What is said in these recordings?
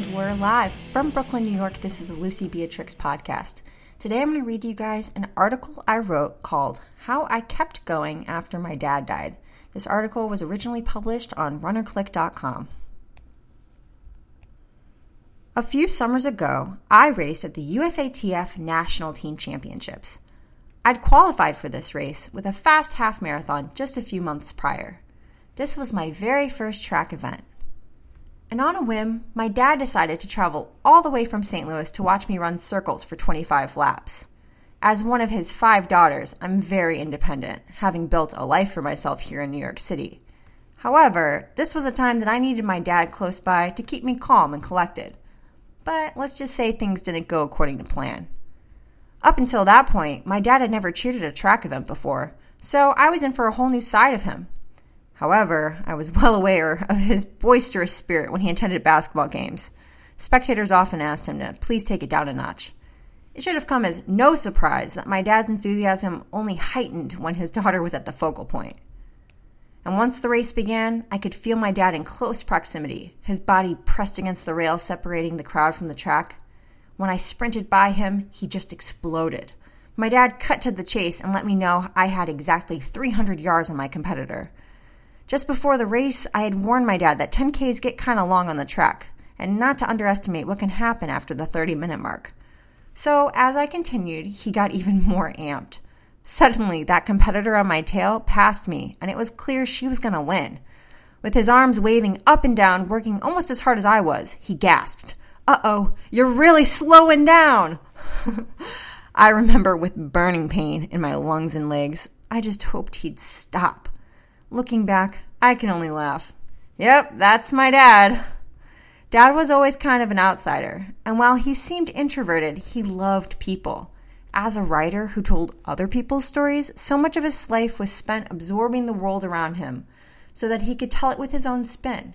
live from Brooklyn, New York. This is the Lucy Beatrix podcast. Today I'm going to read you guys an article I wrote called How I Kept Going After My Dad Died. This article was originally published on runnerclick.com. A few summers ago, I raced at the USATF National Team Championships. I'd qualified for this race with a fast half marathon just a few months prior. This was my very first track event. And on a whim, my dad decided to travel all the way from St. Louis to watch me run circles for 25 laps. As one of his five daughters, I'm very independent, having built a life for myself here in New York City. However, this was a time that I needed my dad close by to keep me calm and collected. But let's just say things didn't go according to plan. Up until that point, my dad had never cheered at a track event before, so I was in for a whole new side of him. However, I was well aware of his boisterous spirit when he attended basketball games. Spectators often asked him to please take it down a notch. It should have come as no surprise that my dad's enthusiasm only heightened when his daughter was at the focal point. And once the race began, I could feel my dad in close proximity, his body pressed against the rail separating the crowd from the track. When I sprinted by him, he just exploded. My dad cut to the chase and let me know I had exactly 300 yards on my competitor. Just before the race, I had warned my dad that 10Ks get kind of long on the track, and not to underestimate what can happen after the 30 minute mark. So, as I continued, he got even more amped. Suddenly, that competitor on my tail passed me, and it was clear she was going to win. With his arms waving up and down, working almost as hard as I was, he gasped, Uh oh, you're really slowing down! I remember with burning pain in my lungs and legs, I just hoped he'd stop. Looking back, I can only laugh. Yep, that's my dad. Dad was always kind of an outsider, and while he seemed introverted, he loved people. As a writer who told other people's stories, so much of his life was spent absorbing the world around him so that he could tell it with his own spin.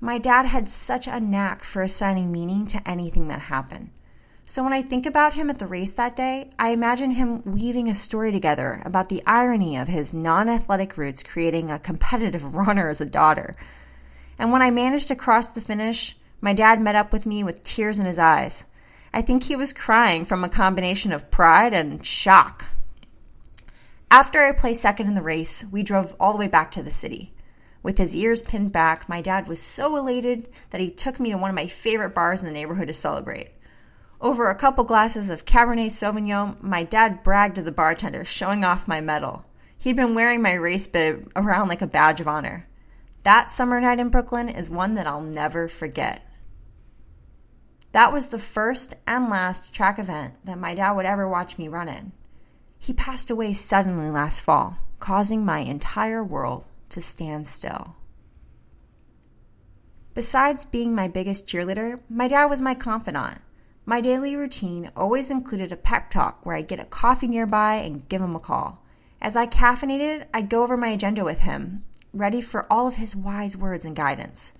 My dad had such a knack for assigning meaning to anything that happened. So when I think about him at the race that day, I imagine him weaving a story together about the irony of his non athletic roots creating a competitive runner as a daughter. And when I managed to cross the finish, my dad met up with me with tears in his eyes. I think he was crying from a combination of pride and shock. After I placed second in the race, we drove all the way back to the city. With his ears pinned back, my dad was so elated that he took me to one of my favorite bars in the neighborhood to celebrate. Over a couple glasses of Cabernet Sauvignon, my dad bragged to the bartender, showing off my medal. He'd been wearing my race bib around like a badge of honor. That summer night in Brooklyn is one that I'll never forget. That was the first and last track event that my dad would ever watch me run in. He passed away suddenly last fall, causing my entire world to stand still. Besides being my biggest cheerleader, my dad was my confidant. My daily routine always included a pep talk where I'd get a coffee nearby and give him a call. As I caffeinated, I'd go over my agenda with him, ready for all of his wise words and guidance.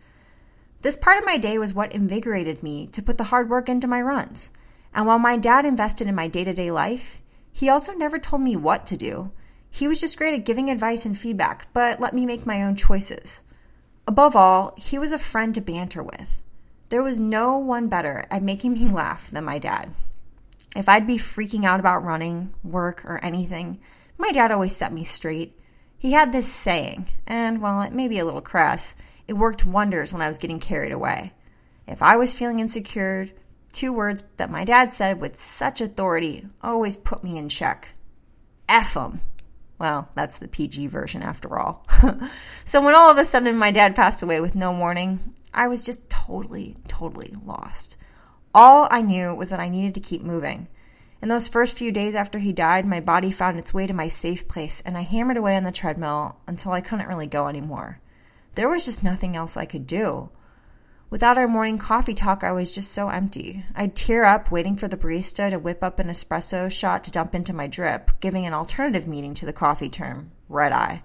This part of my day was what invigorated me to put the hard work into my runs. And while my dad invested in my day to day life, he also never told me what to do. He was just great at giving advice and feedback, but let me make my own choices. Above all, he was a friend to banter with. There was no one better at making me laugh than my dad. If I'd be freaking out about running, work, or anything, my dad always set me straight. He had this saying, and while it may be a little crass, it worked wonders when I was getting carried away. If I was feeling insecure, two words that my dad said with such authority always put me in check. F 'em. Well, that's the PG version after all. so when all of a sudden my dad passed away with no warning, I was just totally, totally lost. All I knew was that I needed to keep moving. In those first few days after he died, my body found its way to my safe place, and I hammered away on the treadmill until I couldn't really go anymore. There was just nothing else I could do. Without our morning coffee talk, I was just so empty. I'd tear up waiting for the barista to whip up an espresso shot to dump into my drip, giving an alternative meaning to the coffee term, red eye.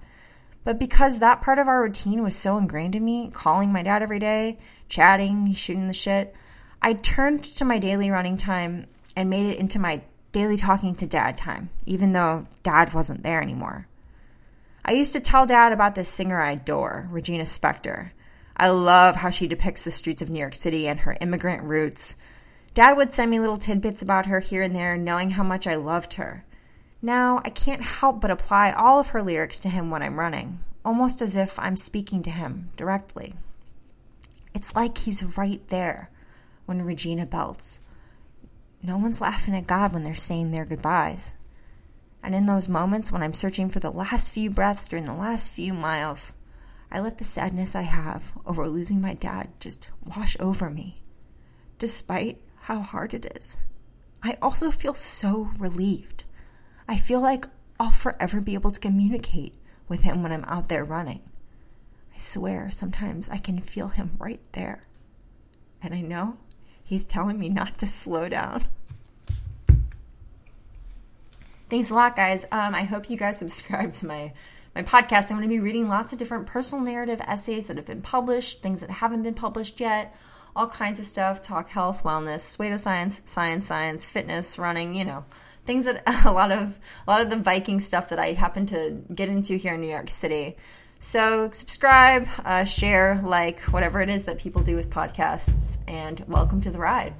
But because that part of our routine was so ingrained in me, calling my dad every day, chatting, shooting the shit, I turned to my daily running time and made it into my daily talking to dad time, even though dad wasn't there anymore. I used to tell dad about this singer I adore, Regina Spektor. I love how she depicts the streets of New York City and her immigrant roots. Dad would send me little tidbits about her here and there, knowing how much I loved her. Now, I can't help but apply all of her lyrics to him when I'm running, almost as if I'm speaking to him directly. It's like he's right there when Regina belts. No one's laughing at God when they're saying their goodbyes. And in those moments when I'm searching for the last few breaths during the last few miles, I let the sadness I have over losing my dad just wash over me, despite how hard it is. I also feel so relieved. I feel like I'll forever be able to communicate with him when I'm out there running. I swear, sometimes I can feel him right there. And I know he's telling me not to slow down. Thanks a lot, guys. Um, I hope you guys subscribe to my my podcast. I'm going to be reading lots of different personal narrative essays that have been published, things that haven't been published yet, all kinds of stuff. Talk health, wellness, pseudoscience, science, science, fitness, running. You know, things that a lot of a lot of the Viking stuff that I happen to get into here in New York City. So subscribe, uh, share, like whatever it is that people do with podcasts, and welcome to the ride.